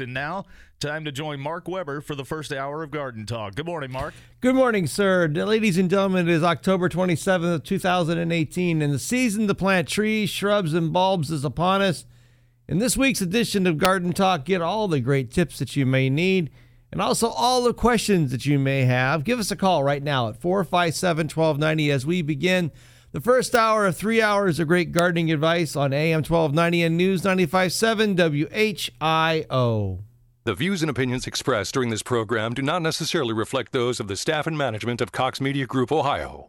And now, time to join Mark Weber for the first hour of Garden Talk. Good morning, Mark. Good morning, sir. Ladies and gentlemen, it is October 27th, 2018, and the season to plant trees, shrubs, and bulbs is upon us. In this week's edition of Garden Talk, get all the great tips that you may need and also all the questions that you may have. Give us a call right now at 457 1290 as we begin the first hour of three hours of great gardening advice on AM 1290 and News 957 WHIO. The views and opinions expressed during this program do not necessarily reflect those of the staff and management of Cox Media Group Ohio.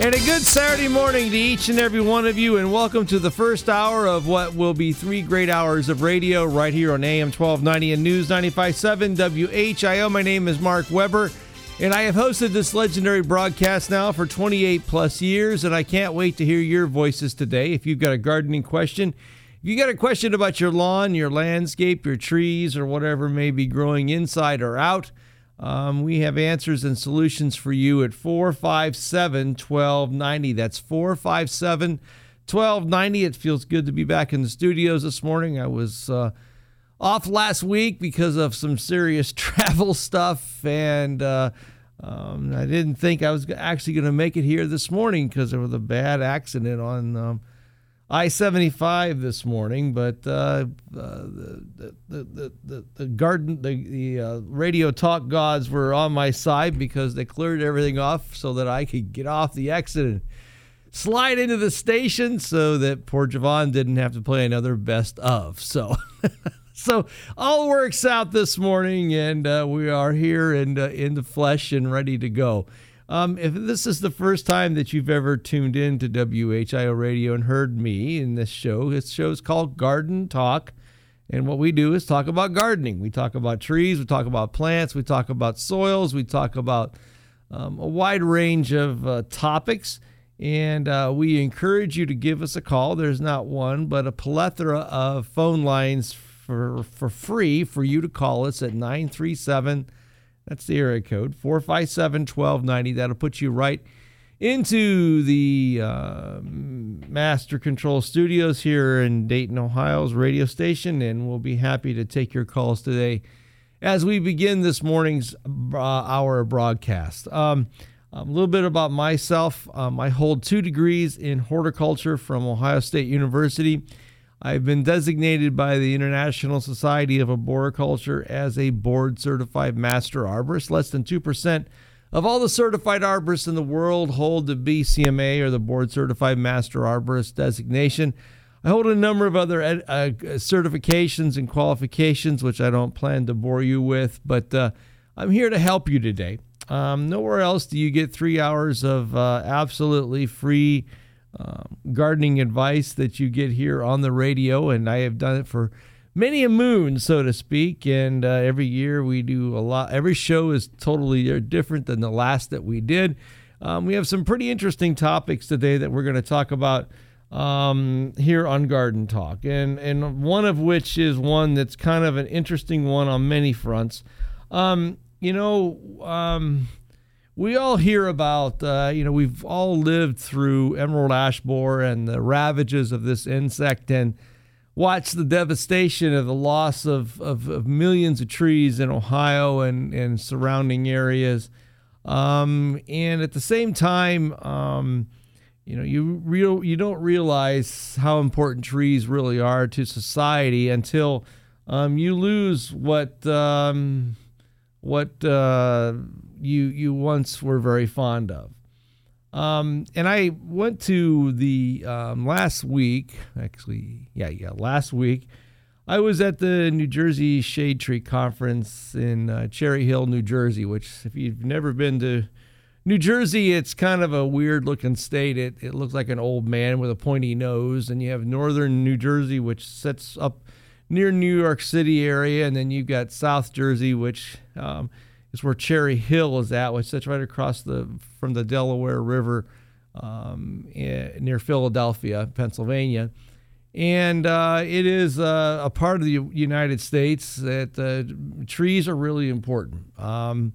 And a good Saturday morning to each and every one of you, and welcome to the first hour of what will be three great hours of radio right here on AM 1290 and News 957 WHIO. My name is Mark Weber, and I have hosted this legendary broadcast now for 28 plus years, and I can't wait to hear your voices today. If you've got a gardening question, if you got a question about your lawn, your landscape, your trees, or whatever may be growing inside or out, um, we have answers and solutions for you at 457 1290. That's 457 1290. It feels good to be back in the studios this morning. I was uh, off last week because of some serious travel stuff, and uh, um, I didn't think I was actually going to make it here this morning because there was a bad accident on. Um, I 75 this morning, but uh, uh, the, the, the, the, garden, the, the uh, radio talk gods were on my side because they cleared everything off so that I could get off the exit and slide into the station so that poor Javon didn't have to play another best of. So. so all works out this morning, and uh, we are here and uh, in the flesh and ready to go. Um, if this is the first time that you've ever tuned in to WHIO Radio and heard me in this show, this show is called Garden Talk. And what we do is talk about gardening. We talk about trees, we talk about plants, we talk about soils, we talk about um, a wide range of uh, topics. And uh, we encourage you to give us a call. There's not one, but a plethora of phone lines for, for free for you to call us at 937 that's the area code 457 1290. That'll put you right into the uh, Master Control Studios here in Dayton, Ohio's radio station, and we'll be happy to take your calls today as we begin this morning's uh, hour broadcast. Um, a little bit about myself. Um, I hold two degrees in horticulture from Ohio State University. I've been designated by the International Society of Arboriculture as a board certified master arborist. Less than 2% of all the certified arborists in the world hold the BCMA or the board certified master arborist designation. I hold a number of other ed- uh, certifications and qualifications, which I don't plan to bore you with, but uh, I'm here to help you today. Um, nowhere else do you get three hours of uh, absolutely free um, gardening advice that you get here on the radio, and I have done it for many a moon, so to speak. And uh, every year we do a lot. Every show is totally different than the last that we did. Um, we have some pretty interesting topics today that we're going to talk about um, here on Garden Talk, and and one of which is one that's kind of an interesting one on many fronts. Um, you know um, we all hear about, uh, you know, we've all lived through emerald ash borer and the ravages of this insect and watched the devastation of the loss of, of, of millions of trees in Ohio and, and surrounding areas. Um, and at the same time, um, you know, you real you don't realize how important trees really are to society until um, you lose what um, what uh, you you once were very fond of. Um, and I went to the um, last week, actually, yeah, yeah, last week. I was at the New Jersey Shade Tree Conference in uh, Cherry Hill, New Jersey. Which, if you've never been to New Jersey, it's kind of a weird looking state. It it looks like an old man with a pointy nose, and you have northern New Jersey, which sets up near New York City area, and then you've got South Jersey, which um, is where Cherry Hill is at, which sits right across the from the Delaware River um, near Philadelphia, Pennsylvania. And uh, it is uh, a part of the United States that uh, trees are really important. Um,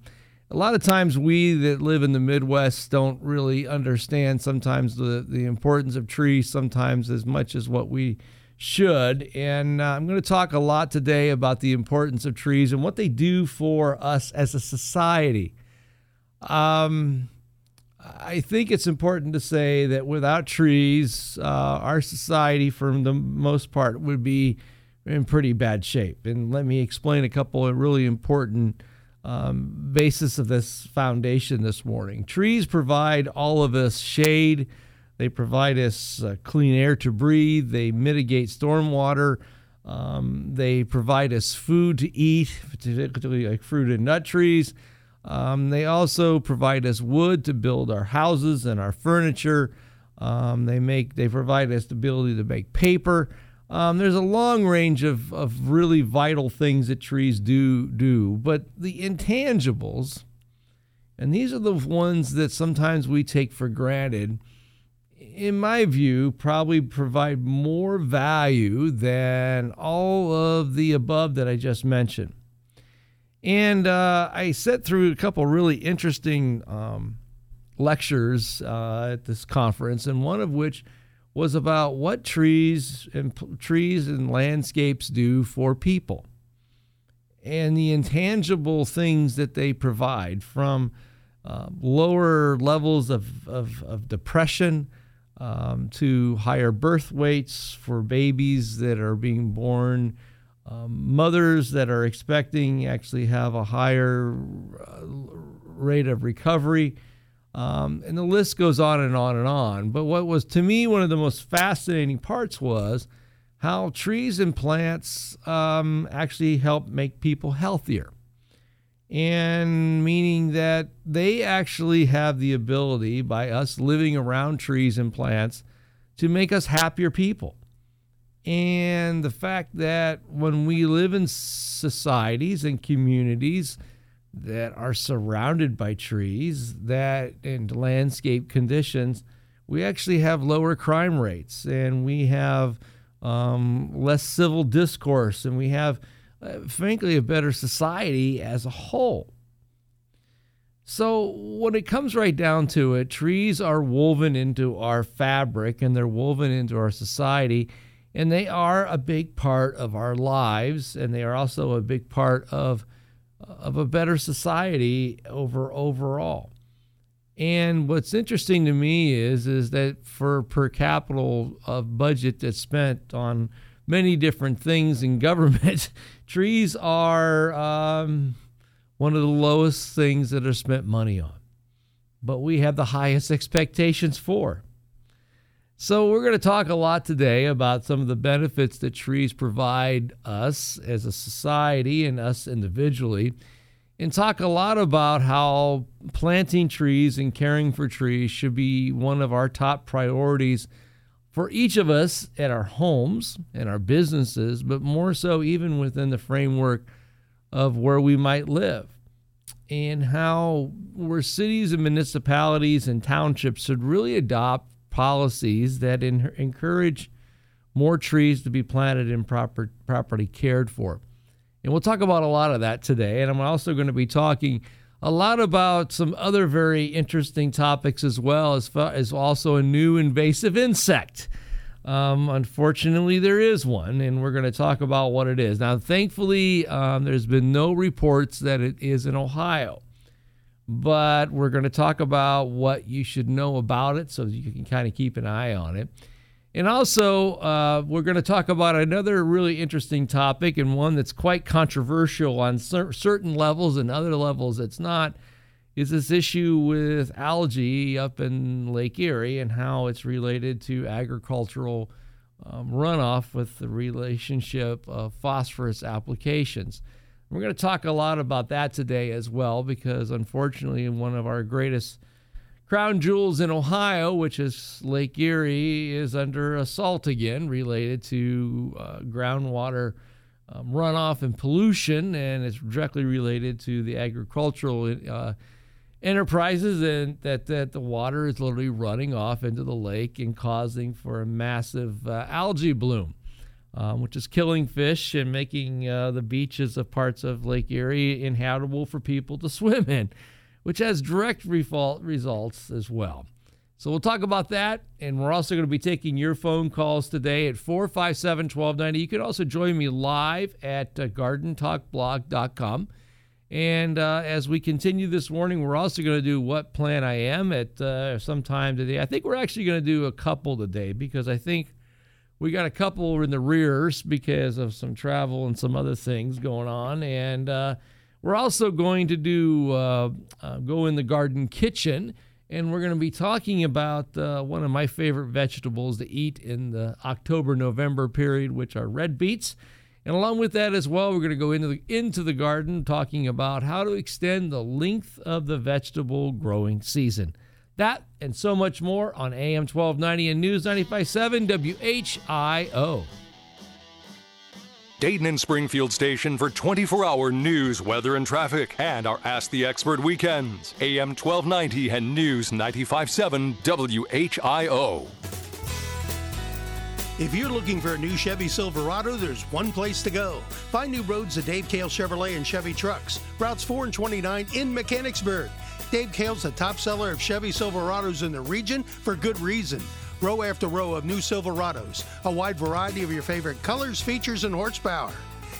a lot of times, we that live in the Midwest don't really understand sometimes the, the importance of trees, sometimes as much as what we should. And uh, I'm going to talk a lot today about the importance of trees and what they do for us as a society. Um, I think it's important to say that without trees, uh, our society, for the most part, would be in pretty bad shape. And let me explain a couple of really important um, basis of this foundation this morning. Trees provide all of us shade. They provide us uh, clean air to breathe. They mitigate stormwater. Um, they provide us food to eat, particularly like fruit and nut trees. Um, they also provide us wood to build our houses and our furniture. Um, they make they provide us the ability to make paper. Um, there's a long range of, of really vital things that trees do do, but the intangibles, and these are the ones that sometimes we take for granted, in my view, probably provide more value than all of the above that I just mentioned. And uh, I sat through a couple really interesting um, lectures uh, at this conference, and one of which was about what trees and trees and landscapes do for people, and the intangible things that they provide, from uh, lower levels of, of, of depression um, to higher birth weights for babies that are being born um, mothers that are expecting actually have a higher uh, rate of recovery. Um, and the list goes on and on and on. But what was to me one of the most fascinating parts was how trees and plants um, actually help make people healthier. And meaning that they actually have the ability, by us living around trees and plants, to make us happier people. And the fact that when we live in societies and communities that are surrounded by trees that and landscape conditions we actually have lower crime rates and we have um, less civil discourse and we have uh, frankly a better society as a whole. So when it comes right down to it trees are woven into our fabric and they're woven into our society and they are a big part of our lives and they are also a big part of of a better society over overall. And what's interesting to me is is that for per capita of budget that's spent on many different things in government. Trees are um, one of the lowest things that are spent money on but we have the highest expectations for. So, we're going to talk a lot today about some of the benefits that trees provide us as a society and us individually, and talk a lot about how planting trees and caring for trees should be one of our top priorities for each of us at our homes and our businesses, but more so even within the framework of where we might live. And how where cities and municipalities and townships should really adopt policies that in, encourage more trees to be planted and proper, properly cared for. And we'll talk about a lot of that today. And I'm also going to be talking a lot about some other very interesting topics as well, as far as also a new invasive insect. Um, unfortunately, there is one, and we're going to talk about what it is. Now, thankfully, um, there's been no reports that it is in Ohio but we're going to talk about what you should know about it so you can kind of keep an eye on it. And also, uh, we're going to talk about another really interesting topic and one that's quite controversial on cer- certain levels and other levels it's not. Is this issue with algae up in Lake Erie and how it's related to agricultural um, runoff with the relationship of phosphorus applications? We're going to talk a lot about that today as well, because unfortunately, one of our greatest crown jewels in Ohio, which is Lake Erie, is under assault again related to uh, groundwater um, runoff and pollution, and it's directly related to the agricultural uh, enterprises, and that, that the water is literally running off into the lake and causing for a massive uh, algae bloom. Um, which is killing fish and making uh, the beaches of parts of Lake Erie inhabitable for people to swim in, which has direct results as well. So we'll talk about that, and we're also going to be taking your phone calls today at 457 1290. You can also join me live at uh, gardentalkblog.com. And uh, as we continue this morning, we're also going to do What Plant I Am at uh, some time today. I think we're actually going to do a couple today because I think we got a couple in the rears because of some travel and some other things going on. And uh, we're also going to do uh, uh, Go in the Garden Kitchen and we're going to be talking about uh, one of my favorite vegetables to eat in the October November period, which are red beets. And along with that as well, we're going to go into the, into the garden talking about how to extend the length of the vegetable growing season. That and so much more on AM 1290 and News 957 WHIO. Dayton and Springfield station for 24 hour news, weather, and traffic, and our Ask the Expert weekends. AM 1290 and News 957 WHIO. If you're looking for a new Chevy Silverado, there's one place to go. Find new roads at Dave Kehl Chevrolet and Chevy Trucks, routes 4 and 29 in Mechanicsburg. Dave Kehl's the top seller of Chevy Silverados in the region for good reason row after row of new Silverados, a wide variety of your favorite colors, features, and horsepower.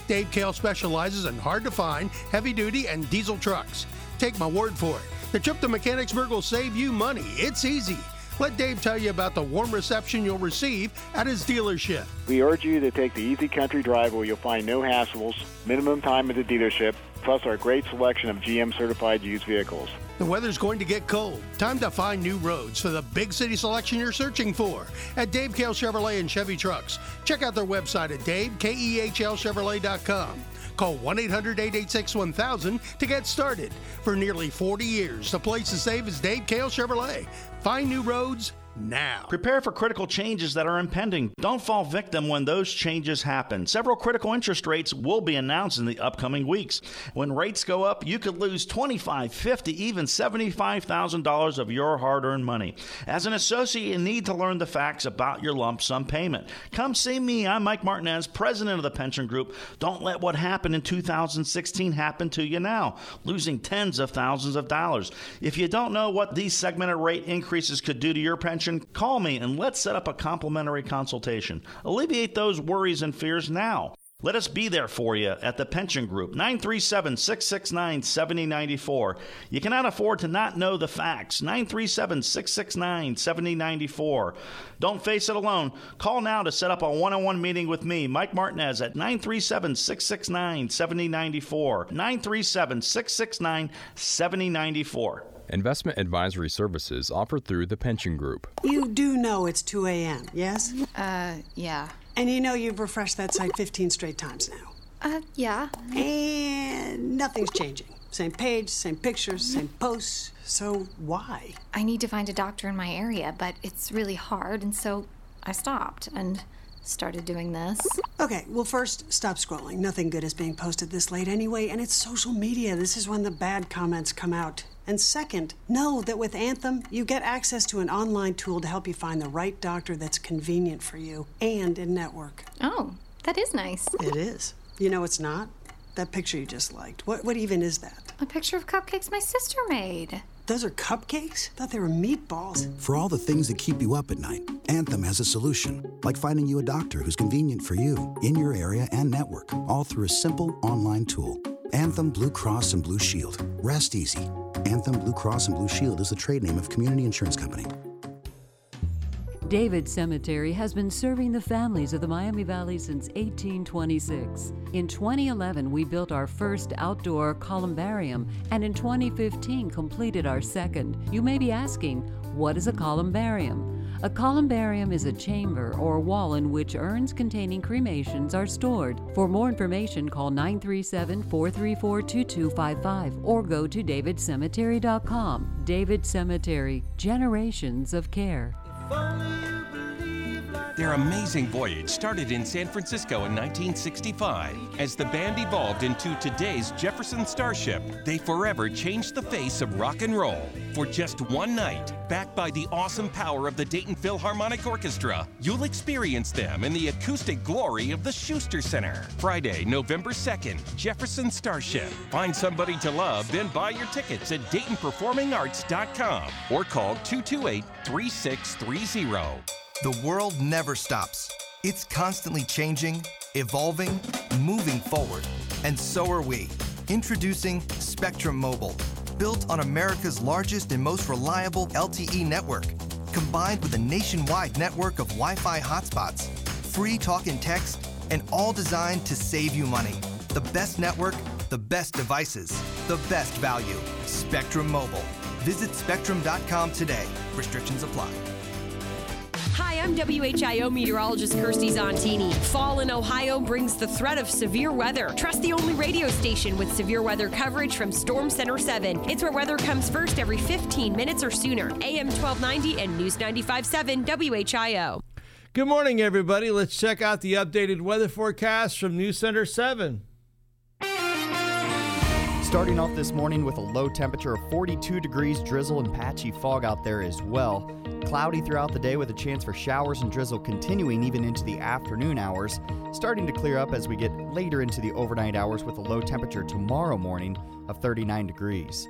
Dave Kehl specializes in hard to find, heavy duty, and diesel trucks. Take my word for it. The trip to Mechanicsburg will save you money. It's easy. Let Dave tell you about the warm reception you'll receive at his dealership. We urge you to take the easy country drive where you'll find no hassles, minimum time at the dealership, plus our great selection of GM certified used vehicles. The weather's going to get cold. Time to find new roads for the big city selection you're searching for at Dave Kehl Chevrolet and Chevy Trucks. Check out their website at davekehlchevrolet.com. Call 1 800 886 1000 to get started. For nearly 40 years, the place to save is Dave Kehl Chevrolet. Find new roads, now. Prepare for critical changes that are impending. Don't fall victim when those changes happen. Several critical interest rates will be announced in the upcoming weeks. When rates go up, you could lose $25, $50, even $75,000 of your hard earned money. As an associate, you need to learn the facts about your lump sum payment. Come see me. I'm Mike Martinez, president of the pension group. Don't let what happened in 2016 happen to you now, losing tens of thousands of dollars. If you don't know what these segmented rate increases could do to your pension, call me and let's set up a complimentary consultation. Alleviate those worries and fears now. Let us be there for you at the Pension Group, 937 669 7094. You cannot afford to not know the facts. 937 669 7094. Don't face it alone. Call now to set up a one on one meeting with me, Mike Martinez, at 937 669 7094. 937 669 7094. Investment advisory services offered through the Pension Group. You do know it's 2 a.m., yes? Uh, yeah. And you know you've refreshed that site 15 straight times now. Uh, yeah. And nothing's changing. Same page, same pictures, same posts. So why? I need to find a doctor in my area, but it's really hard, and so I stopped and started doing this. Okay, well, first, stop scrolling. Nothing good is being posted this late anyway, and it's social media. This is when the bad comments come out. And second, know that with Anthem, you get access to an online tool to help you find the right doctor that's convenient for you and in network. Oh, that is nice. It is. You know it's not? That picture you just liked. What, what even is that? A picture of cupcakes my sister made. Those are cupcakes? Thought they were meatballs. For all the things that keep you up at night, Anthem has a solution. Like finding you a doctor who's convenient for you, in your area and network, all through a simple online tool. Anthem Blue Cross and Blue Shield. Rest easy. Anthem Blue Cross and Blue Shield is the trade name of Community Insurance Company. David Cemetery has been serving the families of the Miami Valley since 1826. In 2011, we built our first outdoor columbarium, and in 2015 completed our second. You may be asking, what is a columbarium? A columbarium is a chamber or wall in which urns containing cremations are stored. For more information, call 937 434 2255 or go to davidcemetery.com. David Cemetery, generations of care. Their amazing voyage started in San Francisco in 1965. As the band evolved into today's Jefferson Starship, they forever changed the face of rock and roll. For just one night, backed by the awesome power of the Dayton Philharmonic Orchestra, you'll experience them in the acoustic glory of the Schuster Center. Friday, November 2nd, Jefferson Starship. Find somebody to love, then buy your tickets at DaytonPerformingArts.com or call 228 3630. The world never stops. It's constantly changing, evolving, moving forward. And so are we. Introducing Spectrum Mobile, built on America's largest and most reliable LTE network, combined with a nationwide network of Wi Fi hotspots, free talk and text, and all designed to save you money. The best network, the best devices, the best value. Spectrum Mobile. Visit spectrum.com today. Restrictions apply. Hi, I'm WHIO meteorologist Kirsty Zontini. Fall in Ohio brings the threat of severe weather. Trust the only radio station with severe weather coverage from Storm Center 7. It's where weather comes first every 15 minutes or sooner. AM 1290 and News 95.7 WHIO. Good morning, everybody. Let's check out the updated weather forecast from News Center 7. Starting off this morning with a low temperature of 42 degrees, drizzle and patchy fog out there as well. Cloudy throughout the day with a chance for showers and drizzle continuing even into the afternoon hours. Starting to clear up as we get later into the overnight hours with a low temperature tomorrow morning of 39 degrees.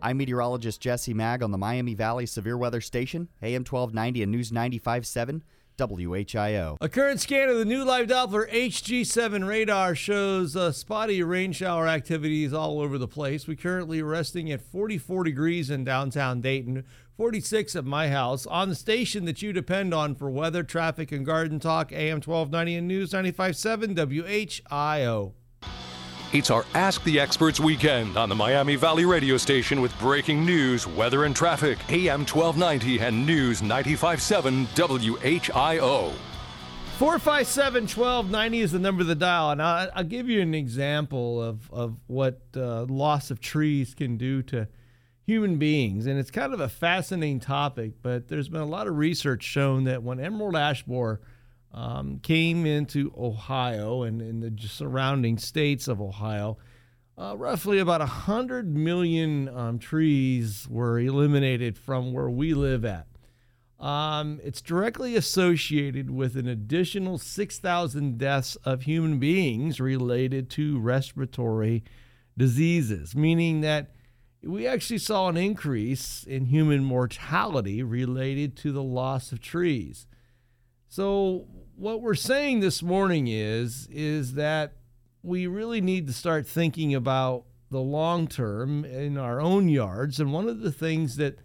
I'm meteorologist Jesse Maag on the Miami Valley Severe Weather Station, AM 1290 and News 95.7. WHIO. A current scan of the new live Doppler HG7 radar shows uh, spotty rain shower activities all over the place. We currently resting at 44 degrees in downtown Dayton, 46 at my house, on the station that you depend on for weather, traffic, and garden talk, AM 1290 and News 95.7 WHIO. It's our Ask the Experts weekend on the Miami Valley radio station with breaking news, weather, and traffic. AM 1290 and News 95.7 WHIO. 457 1290 is the number of the dial. And I'll, I'll give you an example of, of what uh, loss of trees can do to human beings. And it's kind of a fascinating topic, but there's been a lot of research shown that when emerald ash borer um, came into Ohio and in the surrounding states of Ohio, uh, roughly about 100 million um, trees were eliminated from where we live at. Um, it's directly associated with an additional 6,000 deaths of human beings related to respiratory diseases, meaning that we actually saw an increase in human mortality related to the loss of trees. So, what we're saying this morning is is that we really need to start thinking about the long term in our own yards. And one of the things that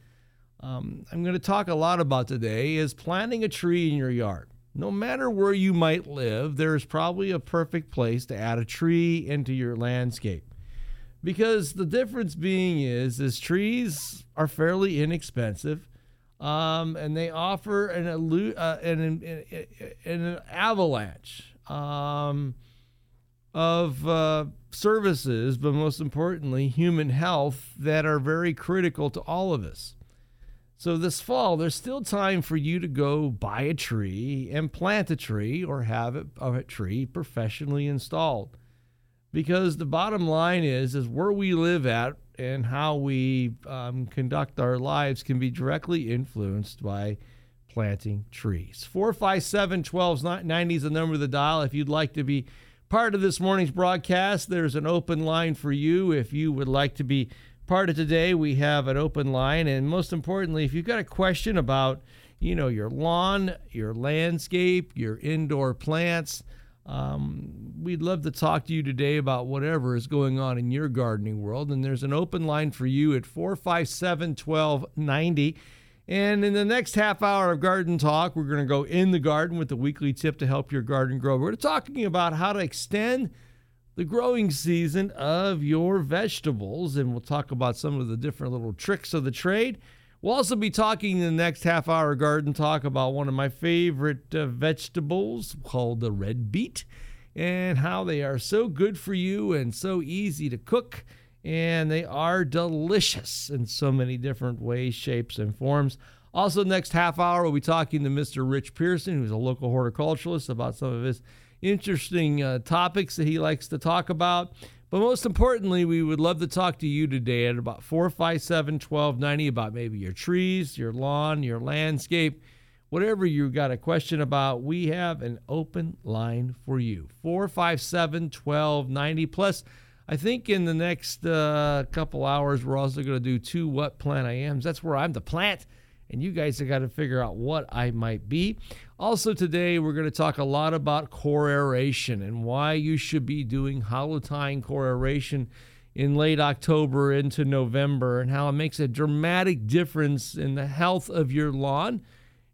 um, I'm going to talk a lot about today is planting a tree in your yard. No matter where you might live, there is probably a perfect place to add a tree into your landscape. Because the difference being is, is trees are fairly inexpensive um, and they offer an, uh, an, an, an avalanche um, of uh, services, but most importantly, human health that are very critical to all of us. So, this fall, there's still time for you to go buy a tree and plant a tree or have it, a tree professionally installed. Because the bottom line is, is where we live at and how we um, conduct our lives can be directly influenced by planting trees. 457 1290 is the number of the dial. If you'd like to be part of this morning's broadcast, there's an open line for you. If you would like to be part of today, we have an open line. And most importantly, if you've got a question about, you know, your lawn, your landscape, your indoor plants, um, we'd love to talk to you today about whatever is going on in your gardening world. And there's an open line for you at 457 1290. And in the next half hour of Garden Talk, we're going to go in the garden with the weekly tip to help your garden grow. We're talking about how to extend the growing season of your vegetables. And we'll talk about some of the different little tricks of the trade. We'll also be talking in the next half hour garden talk about one of my favorite uh, vegetables called the red beet and how they are so good for you and so easy to cook. And they are delicious in so many different ways, shapes, and forms. Also, next half hour, we'll be talking to Mr. Rich Pearson, who's a local horticulturalist, about some of his interesting uh, topics that he likes to talk about. But most importantly, we would love to talk to you today at about 457 1290 about maybe your trees, your lawn, your landscape, whatever you got a question about. We have an open line for you 457 1290. Plus, I think in the next uh, couple hours, we're also going to do two What Plant I Ams. That's where I'm the plant, and you guys have got to figure out what I might be. Also, today, we're going to talk a lot about core aeration and why you should be doing hollow tine core aeration in late October into November and how it makes a dramatic difference in the health of your lawn.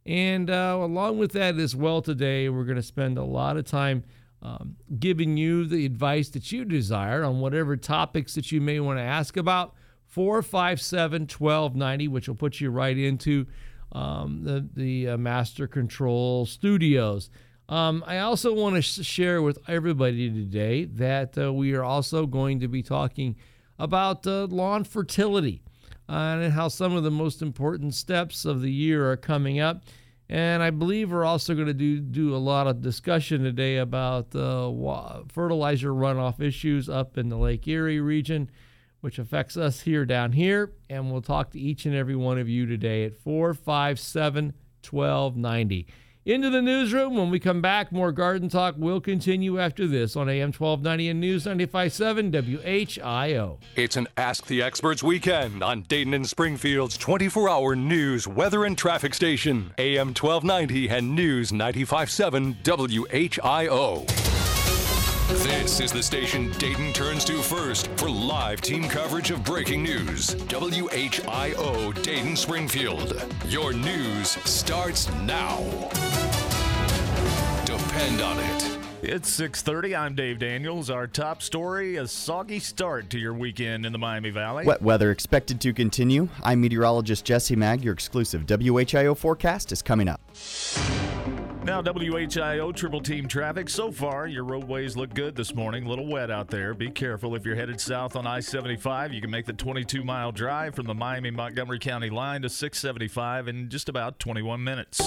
And uh, along with that, as well, today, we're going to spend a lot of time um, giving you the advice that you desire on whatever topics that you may want to ask about. 457 1290, which will put you right into um, the, the uh, Master Control Studios. Um, I also want to sh- share with everybody today that uh, we are also going to be talking about uh, lawn fertility and how some of the most important steps of the year are coming up. And I believe we're also going to do, do a lot of discussion today about uh, fertilizer runoff issues up in the Lake Erie region, which affects us here down here. And we'll talk to each and every one of you today at 457 1290. Into the newsroom. When we come back, more garden talk will continue after this on AM 1290 and News 95.7 WHIO. It's an Ask the Experts weekend on Dayton and Springfield's 24 hour news, weather, and traffic station. AM 1290 and News 95.7 WHIO. This is the station Dayton turns to first for live team coverage of breaking news. WHIO Dayton Springfield. Your news starts now. Depend on it. It's 6:30. I'm Dave Daniels. Our top story: a soggy start to your weekend in the Miami Valley. Wet weather expected to continue. I'm meteorologist Jesse Maag. Your exclusive WHIO forecast is coming up. Now, WHIO triple team traffic. So far, your roadways look good this morning. A little wet out there. Be careful if you're headed south on I 75. You can make the 22 mile drive from the Miami Montgomery County line to 675 in just about 21 minutes.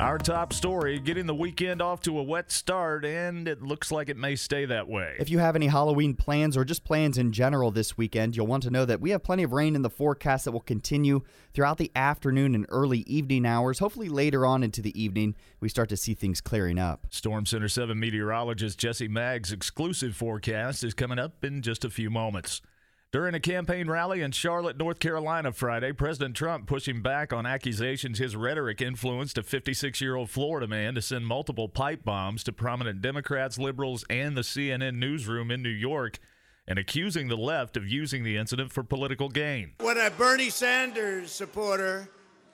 Our top story getting the weekend off to a wet start, and it looks like it may stay that way. If you have any Halloween plans or just plans in general this weekend, you'll want to know that we have plenty of rain in the forecast that will continue throughout the afternoon and early evening hours. Hopefully, later on into the evening, we start to see things clearing up. Storm Center 7 meteorologist Jesse Maag's exclusive forecast is coming up in just a few moments. During a campaign rally in Charlotte, North Carolina Friday, President Trump pushing back on accusations his rhetoric influenced a 56 year old Florida man to send multiple pipe bombs to prominent Democrats, liberals, and the CNN newsroom in New York, and accusing the left of using the incident for political gain. When a Bernie Sanders supporter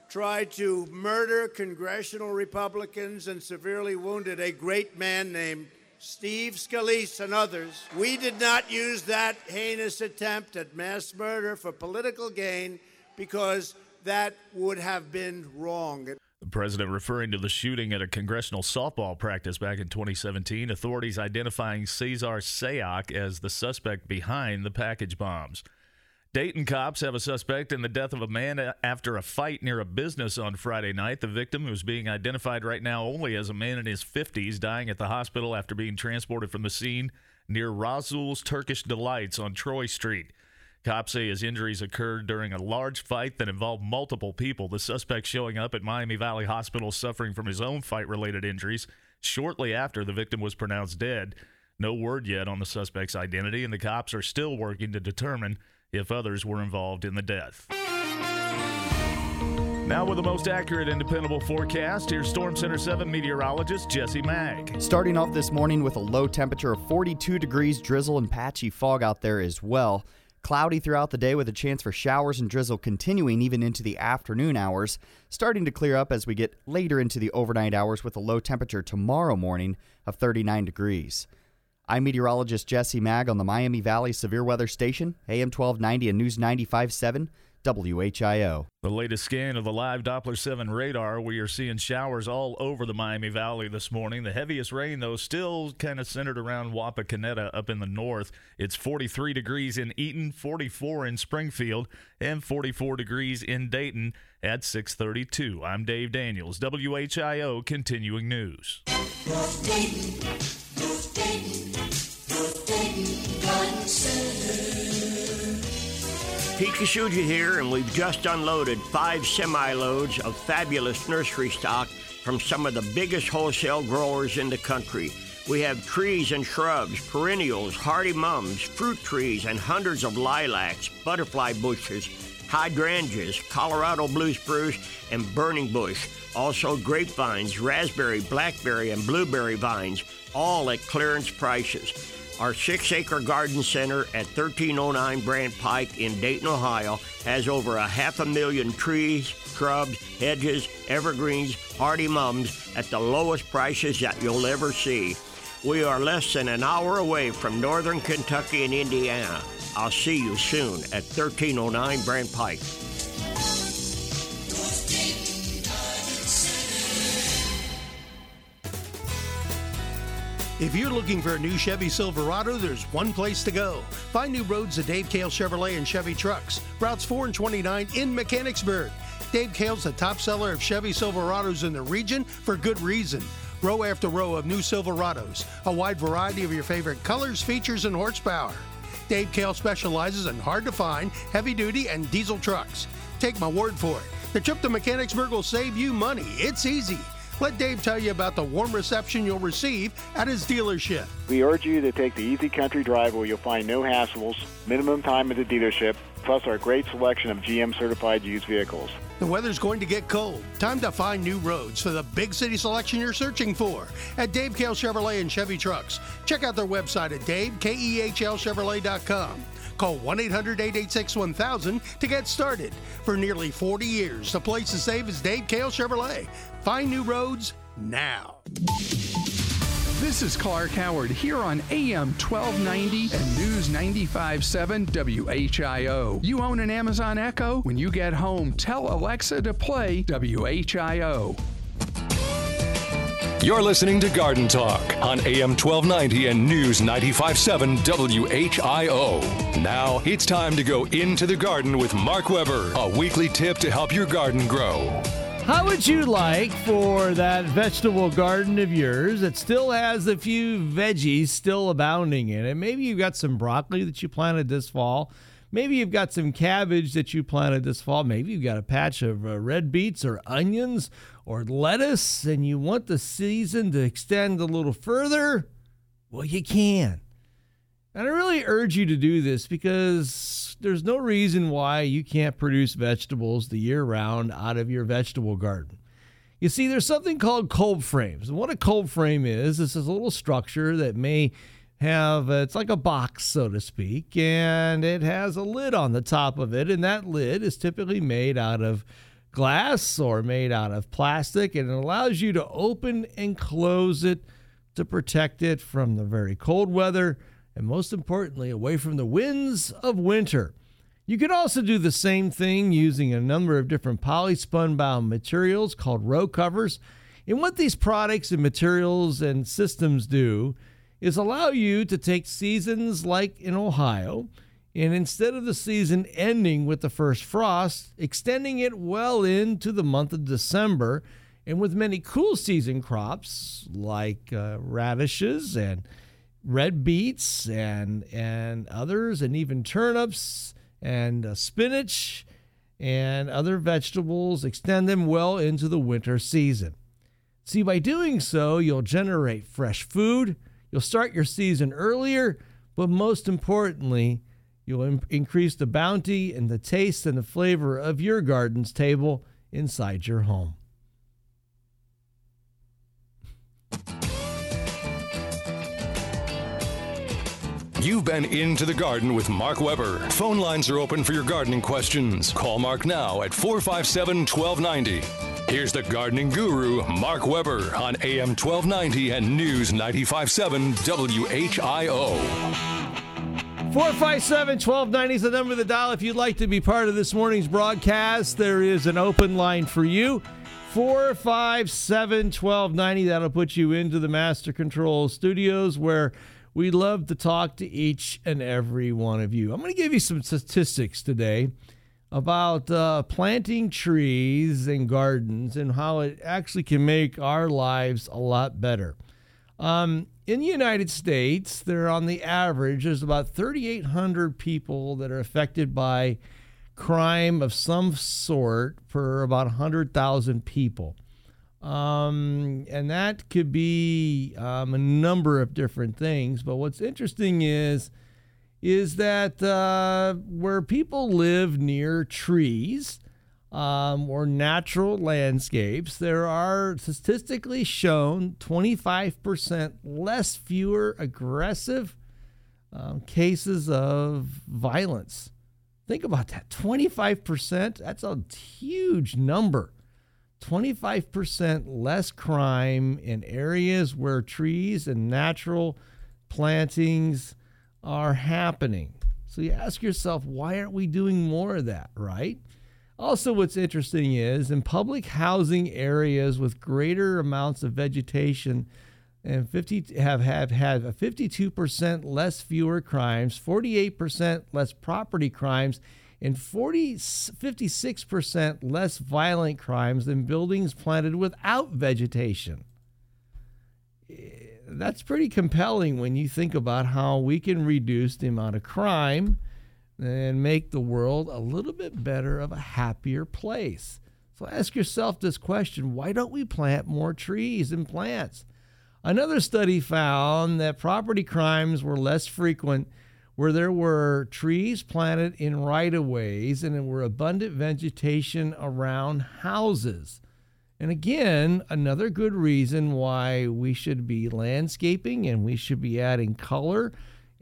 tried to murder congressional Republicans and severely wounded a great man named Steve Scalise, and others, we did not use that heinous attempt at mass murder for political gain because that would have been wrong. The president referring to the shooting at a congressional softball practice back in 2017, authorities identifying Cesar Sayoc as the suspect behind the package bombs. Dayton cops have a suspect in the death of a man after a fight near a business on Friday night. The victim, who's being identified right now only as a man in his 50s, dying at the hospital after being transported from the scene near Rasul's Turkish Delights on Troy Street. Cops say his injuries occurred during a large fight that involved multiple people. The suspect showing up at Miami Valley Hospital suffering from his own fight related injuries shortly after the victim was pronounced dead. No word yet on the suspect's identity, and the cops are still working to determine if others were involved in the death. Now, with the most accurate and dependable forecast, here's Storm Center 7 meteorologist Jesse Maag. Starting off this morning with a low temperature of 42 degrees, drizzle and patchy fog out there as well. Cloudy throughout the day with a chance for showers and drizzle continuing even into the afternoon hours, starting to clear up as we get later into the overnight hours with a low temperature tomorrow morning of 39 degrees. I'm meteorologist Jesse Maag on the Miami Valley Severe Weather Station, AM 1290 and News 95.7 WHIO. The latest scan of the live Doppler 7 radar, we are seeing showers all over the Miami Valley this morning. The heaviest rain, though, still kind of centered around Wapakoneta up in the north. It's 43 degrees in Eaton, 44 in Springfield, and 44 degrees in Dayton at 632. I'm Dave Daniels, WHIO Continuing News. North Dayton, North Dayton, Pete Kasuja here, and we've just unloaded five semi loads of fabulous nursery stock from some of the biggest wholesale growers in the country. We have trees and shrubs, perennials, hardy mums, fruit trees, and hundreds of lilacs, butterfly bushes, hydrangeas, Colorado blue spruce, and burning bush. Also, grapevines, raspberry, blackberry, and blueberry vines, all at clearance prices. Our six acre garden center at 1309 Brandt Pike in Dayton, Ohio has over a half a million trees, shrubs, hedges, evergreens, hardy mums at the lowest prices that you'll ever see. We are less than an hour away from northern Kentucky and Indiana. I'll see you soon at 1309 Brandt Pike. If you're looking for a new Chevy Silverado, there's one place to go. Find new roads at Dave Kehl Chevrolet and Chevy Trucks, routes 4 and 29 in Mechanicsburg. Dave Kehl's the top seller of Chevy Silverados in the region for good reason. Row after row of new Silverados, a wide variety of your favorite colors, features, and horsepower. Dave Kehl specializes in hard to find, heavy duty, and diesel trucks. Take my word for it. The trip to Mechanicsburg will save you money. It's easy. Let Dave tell you about the warm reception you'll receive at his dealership. We urge you to take the easy country drive where you'll find no hassles, minimum time at the dealership, plus our great selection of GM certified used vehicles. The weather's going to get cold. Time to find new roads for the big city selection you're searching for at Dave Kehl Chevrolet and Chevy Trucks. Check out their website at davekehlchevrolet.com. Call 1 800 886 1000 to get started. For nearly 40 years, the place to save is Dave Kehl Chevrolet. Find new roads now. This is Clark Howard here on AM 1290 and News 95.7 WHIO. You own an Amazon Echo? When you get home, tell Alexa to play WHIO. You're listening to Garden Talk on AM 1290 and News 957 WHIO. Now it's time to go into the garden with Mark Weber, a weekly tip to help your garden grow. How would you like for that vegetable garden of yours that still has a few veggies still abounding in it? Maybe you've got some broccoli that you planted this fall. Maybe you've got some cabbage that you planted this fall. Maybe you've got a patch of uh, red beets or onions or lettuce and you want the season to extend a little further. Well, you can. And I really urge you to do this because there's no reason why you can't produce vegetables the year round out of your vegetable garden. You see, there's something called cold frames. And what a cold frame is, this is a little structure that may have, uh, it's like a box, so to speak, and it has a lid on the top of it. And that lid is typically made out of glass or made out of plastic, and it allows you to open and close it to protect it from the very cold weather and most importantly, away from the winds of winter. You can also do the same thing using a number of different polyspun bound materials called row covers. And what these products and materials and systems do is allow you to take seasons like in Ohio, and instead of the season ending with the first frost, extending it well into the month of December. And with many cool season crops like uh, radishes and red beets and and others, and even turnips and uh, spinach and other vegetables. Extend them well into the winter season. See, by doing so, you'll generate fresh food. You'll start your season earlier, but most importantly, you'll Im- increase the bounty and the taste and the flavor of your garden's table inside your home. You've been into the garden with Mark Weber. Phone lines are open for your gardening questions. Call Mark now at 457 1290. Here's the gardening guru, Mark Weber, on AM 1290 and News 957 WHIO. 457 1290 is the number of the dial. If you'd like to be part of this morning's broadcast, there is an open line for you. 457 1290. That'll put you into the Master Control Studios where we love to talk to each and every one of you. I'm going to give you some statistics today about uh, planting trees and gardens and how it actually can make our lives a lot better. Um, in the United States, there on the average, there's about 3,800 people that are affected by crime of some sort per about 100,000 people. Um, and that could be um, a number of different things. But what's interesting is is that uh, where people live near trees um, or natural landscapes, there are statistically shown 25% less fewer aggressive um, cases of violence. Think about that 25%. That's a huge number. 25% less crime in areas where trees and natural plantings are happening. So you ask yourself, why aren't we doing more of that, right? Also, what's interesting is in public housing areas with greater amounts of vegetation and 50 have, have had a 52% less fewer crimes, 48% less property crimes, and 40, 56% less violent crimes than buildings planted without vegetation. Eh, that's pretty compelling when you think about how we can reduce the amount of crime and make the world a little bit better of a happier place. So ask yourself this question why don't we plant more trees and plants? Another study found that property crimes were less frequent where there were trees planted in right of ways and there were abundant vegetation around houses. And again, another good reason why we should be landscaping and we should be adding color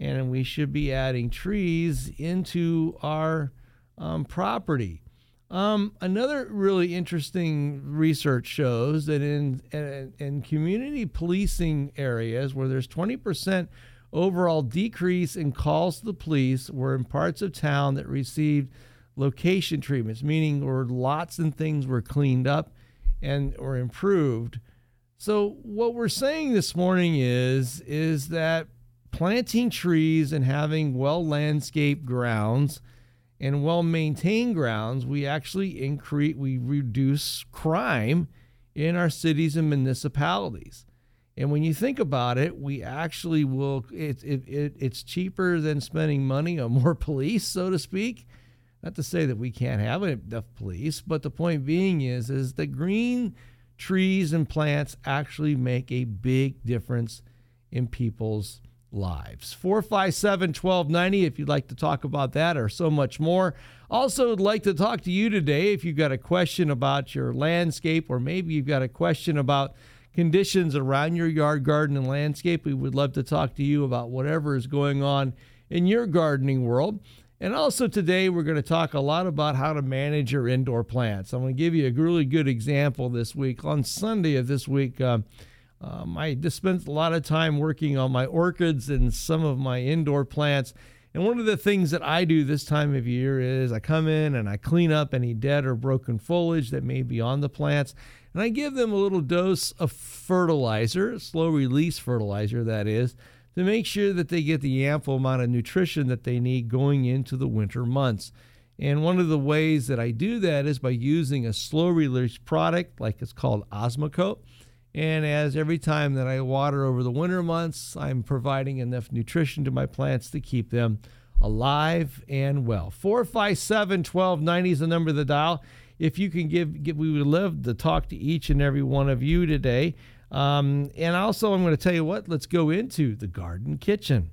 and we should be adding trees into our um, property. Um, another really interesting research shows that in, in, in community policing areas where there's 20% overall decrease in calls to the police were in parts of town that received location treatments, meaning where lots and things were cleaned up and or improved. So what we're saying this morning is is that planting trees and having well landscaped grounds and well maintained grounds, we actually increase we reduce crime in our cities and municipalities. And when you think about it, we actually will. It, it, it, it's cheaper than spending money on more police, so to speak. Not to say that we can't have enough police, but the point being is is that green trees and plants actually make a big difference in people's lives. 457 1290 if you'd like to talk about that or so much more. Also, would like to talk to you today if you've got a question about your landscape or maybe you've got a question about conditions around your yard, garden, and landscape. We would love to talk to you about whatever is going on in your gardening world. And also today, we're going to talk a lot about how to manage your indoor plants. I'm going to give you a really good example this week. On Sunday of this week, uh, um, I just spent a lot of time working on my orchids and some of my indoor plants. And one of the things that I do this time of year is I come in and I clean up any dead or broken foliage that may be on the plants. And I give them a little dose of fertilizer, slow release fertilizer, that is to make sure that they get the ample amount of nutrition that they need going into the winter months. And one of the ways that I do that is by using a slow release product like it's called Osmocote. And as every time that I water over the winter months, I'm providing enough nutrition to my plants to keep them alive and well. 457 1290 is the number of the dial. If you can give, give, we would love to talk to each and every one of you today. Um, and also, I'm going to tell you what, let's go into the garden kitchen.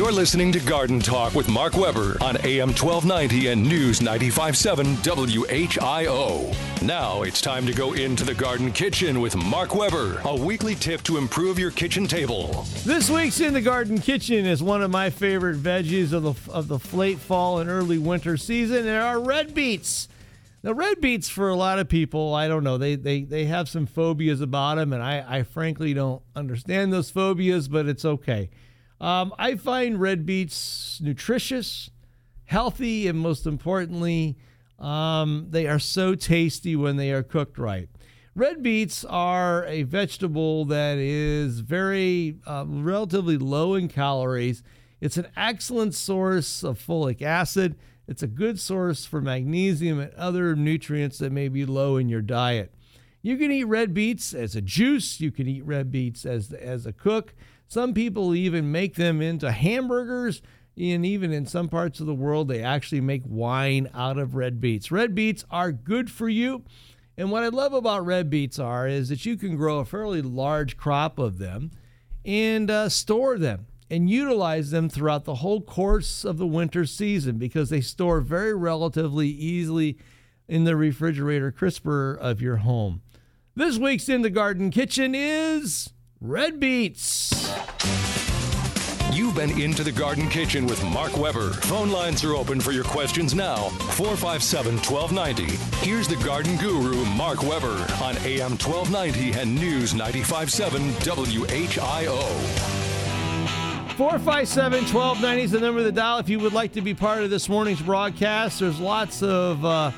You're listening to Garden Talk with Mark Weber on AM 1290 and News 95.7 WHIO. Now it's time to go into the garden kitchen with Mark Weber, a weekly tip to improve your kitchen table. This week's in the garden kitchen is one of my favorite veggies of the of the late fall and early winter season. There are red beets. Now, red beets for a lot of people, I don't know, they they they have some phobias about them, and I I frankly don't understand those phobias, but it's okay. Um, I find red beets nutritious, healthy, and most importantly, um, they are so tasty when they are cooked right. Red beets are a vegetable that is very uh, relatively low in calories. It's an excellent source of folic acid. It's a good source for magnesium and other nutrients that may be low in your diet. You can eat red beets as a juice. You can eat red beets as as a cook. Some people even make them into hamburgers. And even in some parts of the world, they actually make wine out of red beets. Red beets are good for you. And what I love about red beets are is that you can grow a fairly large crop of them and uh, store them and utilize them throughout the whole course of the winter season because they store very relatively easily in the refrigerator crisper of your home. This week's In the Garden Kitchen is red beets. You've been into the Garden Kitchen with Mark Weber. Phone lines are open for your questions now. 457 1290. Here's the garden guru, Mark Weber, on AM 1290 and News 957 WHIO. 457 1290 is the number of the dial if you would like to be part of this morning's broadcast. There's lots of uh,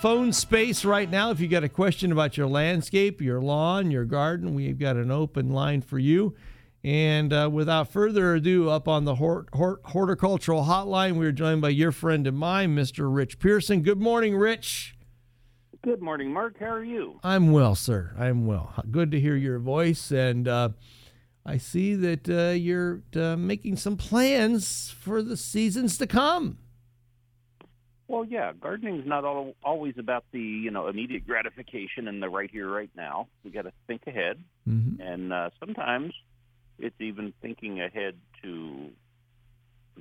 phone space right now. If you got a question about your landscape, your lawn, your garden, we've got an open line for you. And uh, without further ado, up on the hort- hort- horticultural hotline, we are joined by your friend of mine, Mr. Rich Pearson. Good morning, Rich. Good morning, Mark. How are you? I'm well, sir. I'm well. Good to hear your voice. And uh, I see that uh, you're uh, making some plans for the seasons to come. Well, yeah, gardening is not all, always about the you know immediate gratification and the right here, right now. We got to think ahead, Mhm. and uh, sometimes it's even thinking ahead to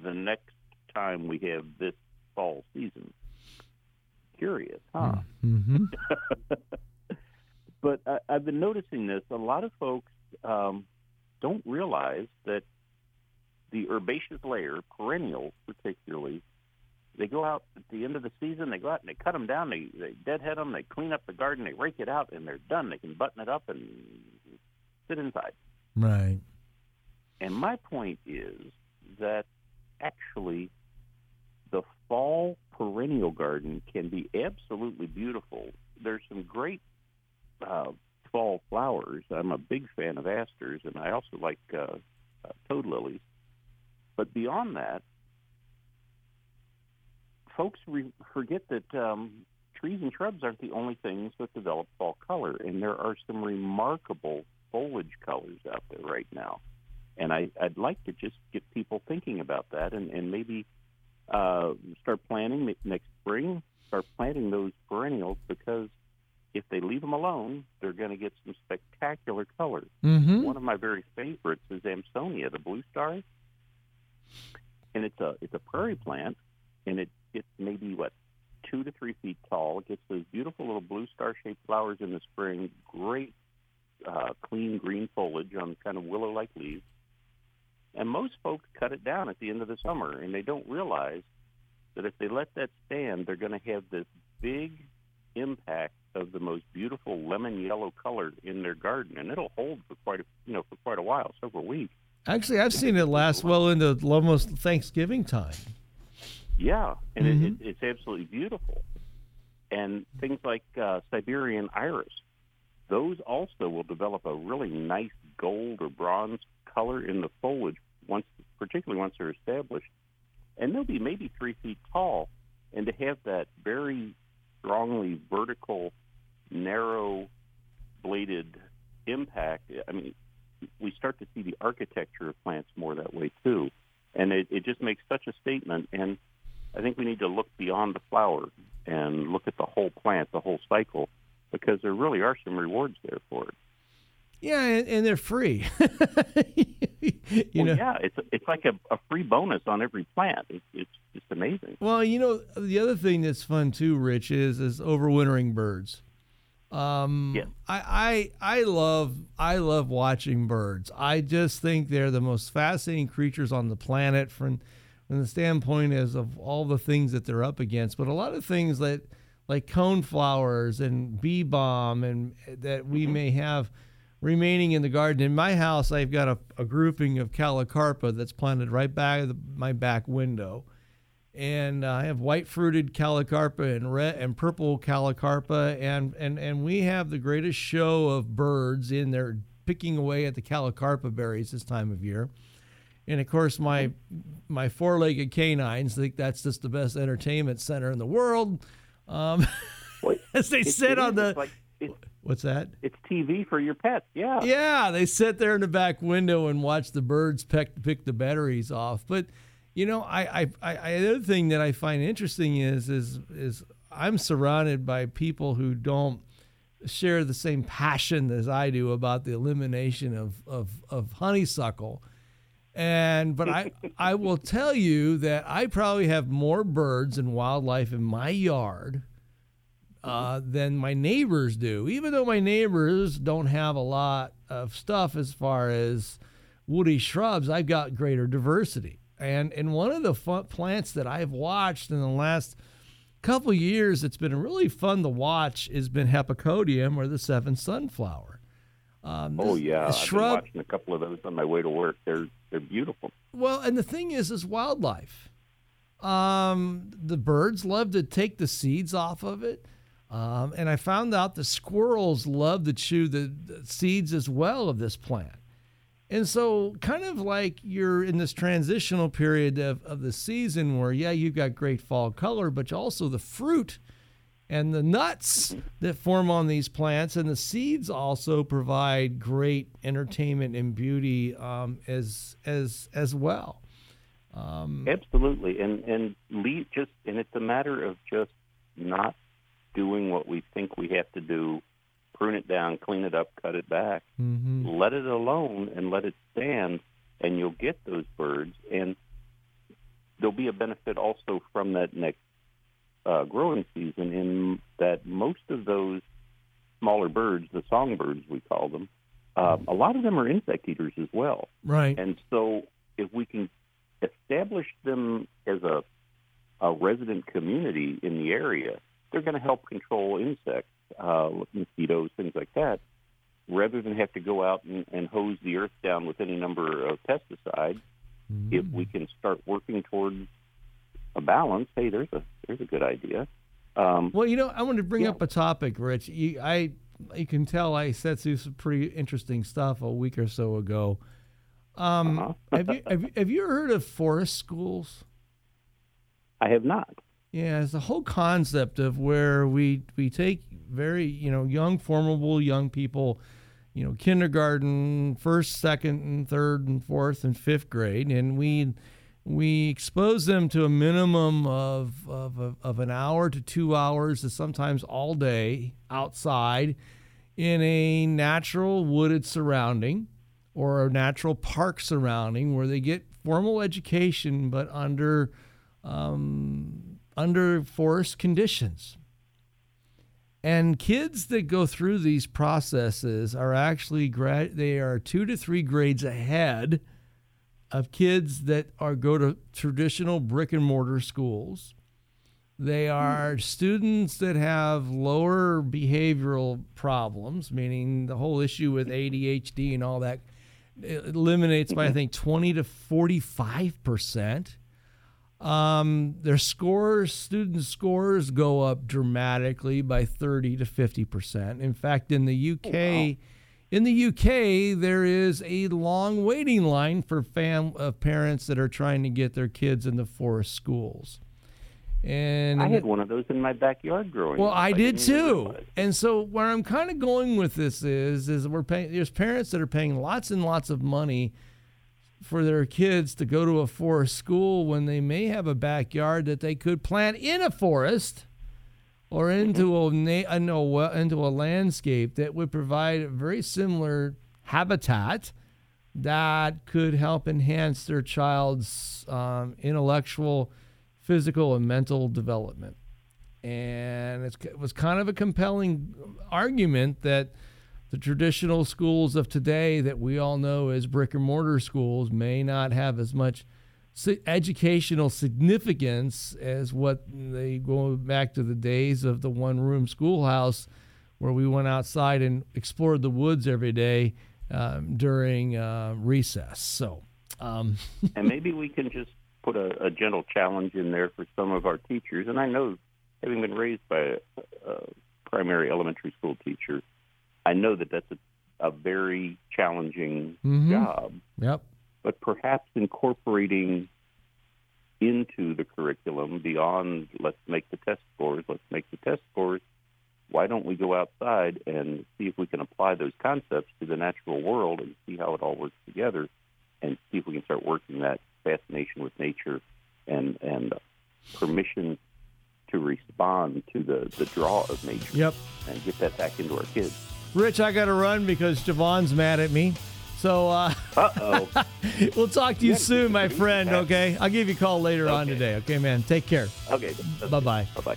the next time we have this fall season. Curious, huh? Mm-hmm. but I, I've been noticing this. A lot of folks um, don't realize that the herbaceous layer, perennials particularly, they go out at the end of the season. They go out and they cut them down. They they deadhead them. They clean up the garden. They rake it out, and they're done. They can button it up and sit inside. Right. And my point is that actually the fall perennial garden can be absolutely beautiful. There's some great uh, fall flowers. I'm a big fan of asters, and I also like uh, uh, toad lilies. But beyond that, folks re- forget that um, trees and shrubs aren't the only things that develop fall color, and there are some remarkable foliage colors out there right now. And I, I'd like to just get people thinking about that and, and maybe uh, start planning next spring, start planting those perennials because if they leave them alone, they're going to get some spectacular colors. Mhm. One of my very favorites is Amsonia, the blue star, and it's a it's a prairie plant, and it gets maybe what two to three feet tall. It gets those beautiful little blue star shaped flowers in the spring. Great, uh, clean green foliage on kind of willow like leaves. And most folks cut it down at the end of the summer, and they don't realize that if they let that stand, they're going to have this big impact of the most beautiful lemon yellow color in their garden, and it'll hold for quite a you know for quite a while, several weeks. Actually, I've seen it last well into almost Thanksgiving time. Yeah, and Mhm. it, it, it's absolutely beautiful. And things like uh, Siberian iris, those also will develop a really nice gold or bronze color in the foliage once, particularly once they're established. And they'll be maybe three feet tall, and to have that very strongly vertical, narrow bladed impact, I mean, we start to see the architecture of plants more that way too. And it, it just makes such a statement. And I think we need to look beyond the flower and look at the whole plant, the whole cycle, because there really are some rewards there for it. Yeah, and, and they're free. you well, know. yeah, it's it's like a, a free bonus on every plant. It's it's just amazing. Well, you know, the other thing that's fun too, Rich, is is overwintering birds. Um, Yeah. I, I I love I love watching birds. I just think they're the most fascinating creatures on the planet from from the standpoint as of all the things that they're up against. But a lot of things that like coneflowers and bee balm and that we Mm-hmm. may have remaining in the garden. In my house, I've got a, a grouping of callicarpa that's planted right back of the, my back window. And uh, I have white fruited callicarpa and red and purple callicarpa, and, and, and we have the greatest show of birds in there picking away at the callicarpa berries this time of year. And of course, my my four-legged canines think that's just the best entertainment center in the world. Um, as they sit on the like what's that? it's TV for your pets. Yeah. Yeah, they sit there in the back window and watch the birds pick pick the batteries off. But you know, I, I, I, I the other thing that I find interesting is is is I'm surrounded by people who don't share the same passion as I do about the elimination of of, of honeysuckle. And but I I will tell you that I probably have more birds and wildlife in my yard uh, than my neighbors do. Even though my neighbors don't have a lot of stuff as far as woody shrubs, I've got greater diversity. And and one of the fun plants that I've watched in the last couple years, it's been really fun to watch, has been Heptacodium or the seven-son flower. Um, Oh yeah, a I've shrub been watching a couple of those on my way to work. They're they're beautiful. well, and the thing is, is wildlife. Um, the birds love to take the seeds off of it. Um, and I found out the squirrels love to chew the, the seeds as well of this plant. And so, kind of like you're in this transitional period of, of the season where, yeah, you've got great fall color, but also the fruit and the nuts that form on these plants and the seeds also provide great entertainment and beauty um, as as as well. Um, Absolutely, and and leave just and it's a matter of just not doing what we think we have to do. Prune it down, clean it up, cut it back. mhm. Let it alone and let it stand, and you'll get those birds. And there'll be a benefit also from that next uh, growing season in that most of those smaller birds, the songbirds we call them, um, a lot of them are insect eaters as well. Right. And so if we can establish them as a, a resident community in the area, they're going to help control insects, uh, mosquitoes, things like that, rather than have to go out and, and hose the earth down with any number of pesticides. If we can start working towards a balance, hey, there's a there's a good idea. Um, Well, you know, I want to bring up a topic, Rich. You, I, you can tell I said some pretty interesting stuff a week or so ago. Um, Uh-huh. have you have, you- have you heard of forest schools? I have not. Yeah, it's the whole concept of where we we take very you know young, formable young people, you know, kindergarten, first, second, and third, and fourth, and fifth grade, and we we expose them to a minimum of of, of, an hour to two hours, sometimes all day outside, in a natural wooded surrounding or a natural park surrounding where they get formal education, but under um, under forest conditions. And kids that go through these processes are actually grad they are two to three grades ahead of kids that are go to traditional brick and mortar schools. They are students that have lower behavioral problems, meaning the whole issue with ADHD and all that it eliminates by I think 20 to 45 percent. Um, their scores, student scores, go up dramatically by 30 to 50 percent. In fact, in the UK, in the UK, there is a long waiting line for fam of parents that are trying to get their kids into forest schools. And I had one of those in my backyard growing well, up. I did didn't too. And so where I'm kind of going with this is, is we're paying. There's parents that are paying lots and lots of money for their kids to go to a forest school when they may have a backyard that they could plant in a forest or into a, na- uh, into a landscape that would provide a very similar habitat that could help enhance their child's um, intellectual, physical, and mental development. And it's, it was kind of a compelling argument that the traditional schools of today that we all know as brick and mortar schools may not have as much educational significance as what they go back to the days of the one room schoolhouse where we went outside and explored the woods every day um, during uh, recess. So, um, and maybe we can just put a, a gentle challenge in there for some of our teachers. And I know, having been raised by a, a primary elementary school teacher, I know that that's a, a very challenging Mhm. job. Yep. But perhaps incorporating into the curriculum beyond let's make the test scores, let's make the test scores. Why don't we go outside and see if we can apply those concepts to the natural world and see how it all works together, and see if we can start working that fascination with nature and and permission to respond to the the draw of nature. Yep. And get that back into our kids. Rich, I got to run because Javon's mad at me. So uh, Uh-oh. we'll talk to you Yeah, soon, my friend. moving, Okay, I'll give you a call later on today. Okay, man. Take care. Okay. Bye bye. Bye bye.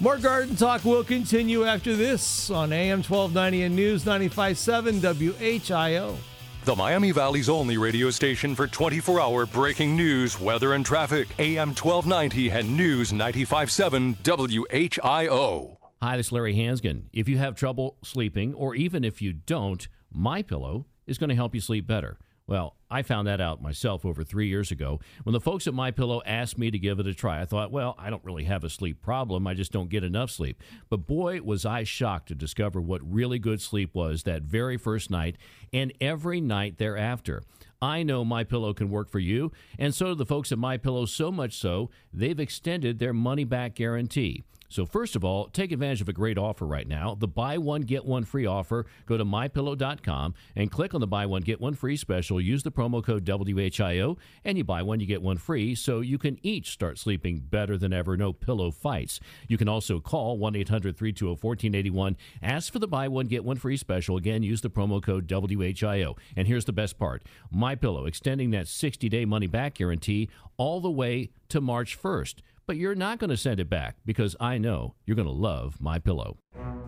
More garden talk will continue after this on AM 1290 and News 95.7 WHIO. The Miami Valley's only radio station for 24 hour breaking news, weather, and traffic. AM 1290 and News 95.7 WHIO. Hi, this is Larry Hansgen. If you have trouble sleeping, or even if you don't, My Pillow is going to help you sleep better. Well, I found that out myself over three years ago. When the folks at My Pillow asked me to give it a try, I thought, well, I don't really have a sleep problem. I just don't get enough sleep. But boy, was I shocked to discover what really good sleep was that very first night and every night thereafter. I know My Pillow can work for you, and so do the folks at My Pillow. So much so they've extended their money back guarantee. So first of all, take advantage of a great offer right now. The buy one get one free offer. Go to mypillow.com and click on the buy one get one free special. Use the promo code WHIO and you buy one you get one free so you can each start sleeping better than ever. No pillow fights. You can also call 1-800-320-1481. Ask for the buy one get one free special. Again, use the promo code WHIO. And here's the best part. My Pillow extending that 60-day money back guarantee all the way to March 1st but you're not going to send it back because I know you're going to love my pillow.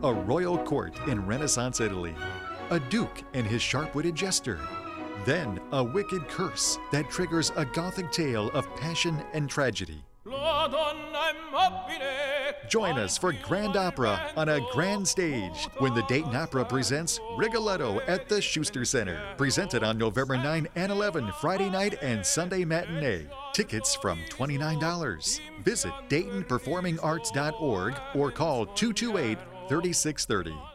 A royal court in Renaissance Italy, a duke and his sharp witted jester, then a wicked curse that triggers a gothic tale of passion and tragedy. Join us for Grand Opera on a grand stage when the Dayton Opera presents Rigoletto at the Schuster Center. Presented on November 9 and 11, Friday night and Sunday matinee. Tickets from $29. Visit DaytonPerformingArts.org or call 228 3630.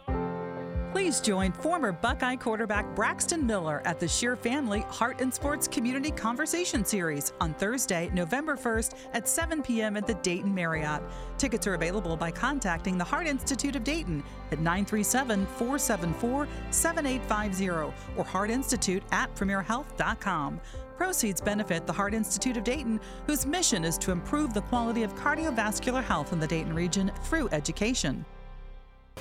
Please join former Buckeye quarterback Braxton Miller at the Shear Family Heart and Sports Community Conversation Series on Thursday, November 1st at 7 p.m. at the Dayton Marriott. Tickets are available by contacting the Heart Institute of Dayton at 937 474 7850 or heartinstitute at premierhealth.com. Proceeds benefit the Heart Institute of Dayton, whose mission is to improve the quality of cardiovascular health in the Dayton region through education.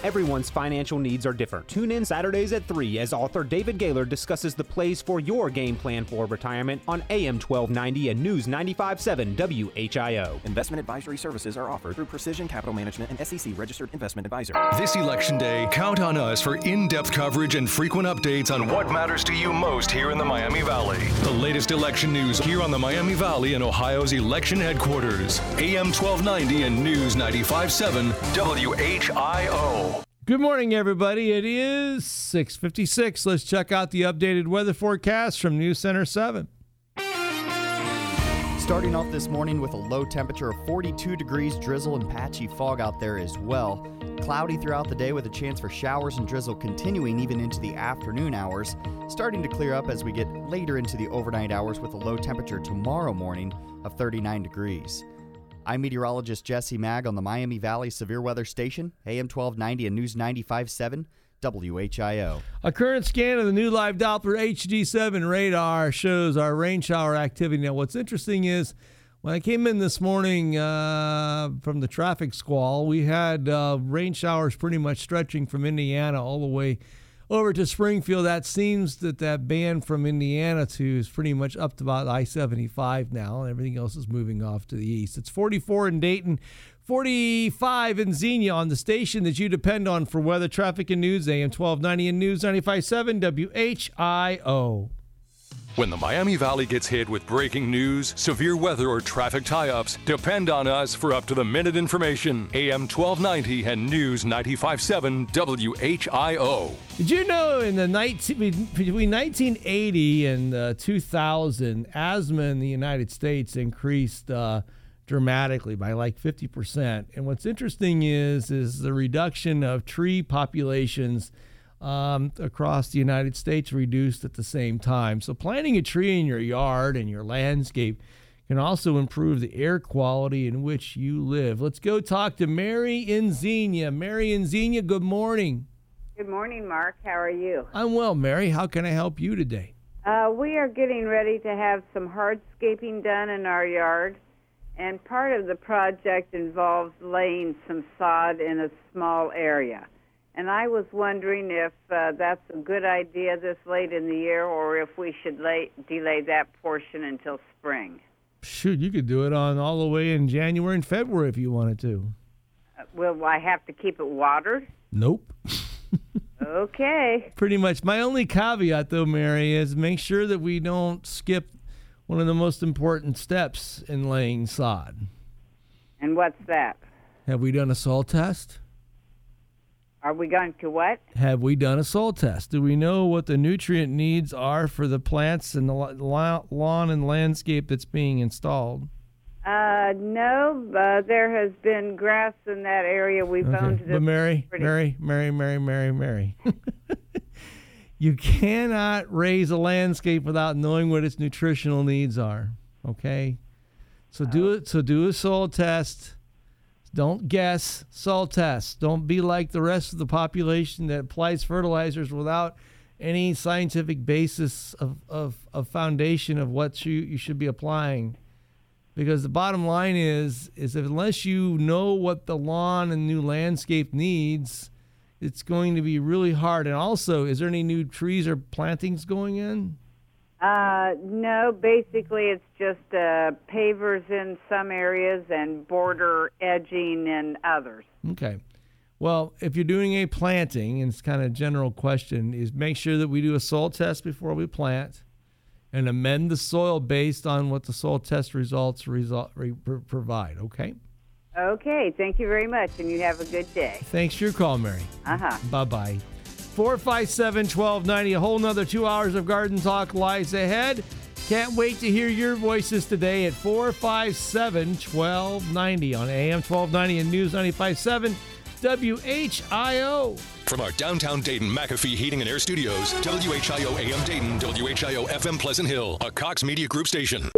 Everyone's financial needs are different. Tune in Saturdays at 3 as author David Gaylor discusses the plays for your game plan for retirement on AM 1290 and News 957 WHIO. Investment advisory services are offered through Precision Capital Management and SEC registered investment advisor. This election day, count on us for in depth coverage and frequent updates on what matters to you most here in the Miami Valley. The latest election news here on the Miami Valley and Ohio's election headquarters. AM 1290 and News 957 WHIO. Good morning, everybody. It is 656. Let's check out the updated weather forecast from News Center 7. Starting off this morning with a low temperature of 42 degrees, drizzle and patchy fog out there as well. Cloudy throughout the day with a chance for showers and drizzle continuing even into the afternoon hours. Starting to clear up as we get later into the overnight hours with a low temperature tomorrow morning of 39 degrees. I'm meteorologist Jesse Maag on the Miami Valley Severe Weather Station, AM 1290 and News 95.7 WHIO. A current scan of the new live Doppler HD7 radar shows our rain shower activity. Now, what's interesting is when I came in this morning uh, from the traffic squall, we had uh, rain showers pretty much stretching from Indiana all the way over to Springfield. That seems that that band from Indiana to is pretty much up to about I 75 now, and everything else is moving off to the east. It's 44 in Dayton. 45 in Xenia on the station that you depend on for weather, traffic, and news. AM 1290 and News 95.7 WHIO. When the Miami Valley gets hit with breaking news, severe weather, or traffic tie ups, depend on us for up to the minute information. AM 1290 and News 957 WHIO. Did you know in the 19, between 1980 and uh, 2000, asthma in the United States increased uh, dramatically by like 50%. And what's interesting is is the reduction of tree populations um, across the United States reduced at the same time. So planting a tree in your yard and your landscape can also improve the air quality in which you live. Let's go talk to Mary in Xenia. Mary in Xenia, good morning. Good morning, Mark. How are you? I'm well, Mary. How can I help you today? Uh, we are getting ready to have some hardscaping done in our yard, and part of the project involves laying some sod in a small area. And I was wondering if uh, that's a good idea this late in the year, or if we should lay, delay that portion until spring. Shoot, you could do it on all the way in January and February if you wanted to. Uh, will I have to keep it watered? Nope. Okay. Pretty much. My only caveat, though, Mary, is make sure that we don't skip one of the most important steps in laying sod. And what's that? Have we done a soil test? Are we going to what? Have we done a soil test? Do we know what the nutrient needs are for the plants and the lawn and landscape that's being installed? Uh, no, uh, there has been grass in that area. We've Okay. owned it. But Mary, Mary, Mary, Mary, Mary, Mary. you cannot raise a landscape without knowing what its nutritional needs are. Okay, so do it. So do a soil test. Don't guess. Soil test. Don't be like the rest of the population that applies fertilizers without any scientific basis of, of, of foundation of what you, you should be applying because the bottom line is is that unless you know what the lawn and new landscape needs it's going to be really hard and also is there any new trees or plantings going in Uh, no, basically it's just uh, pavers in some areas and border edging in others. okay well if you're doing a planting and it's kind of a general question is make sure that we do a soil test before we plant and amend the soil based on what the soil test results result, re, provide okay Okay, thank you very much, and you have a good day. thanks for your call mary Uh huh. Bye bye. 457 1290. A whole nother two hours of garden talk lies ahead. Can't wait to hear your voices today at 457 1290 on AM 1290 and News 957 WHIO. From our downtown Dayton McAfee Heating and Air Studios, WHIO AM Dayton, WHIO FM Pleasant Hill, a Cox Media Group station.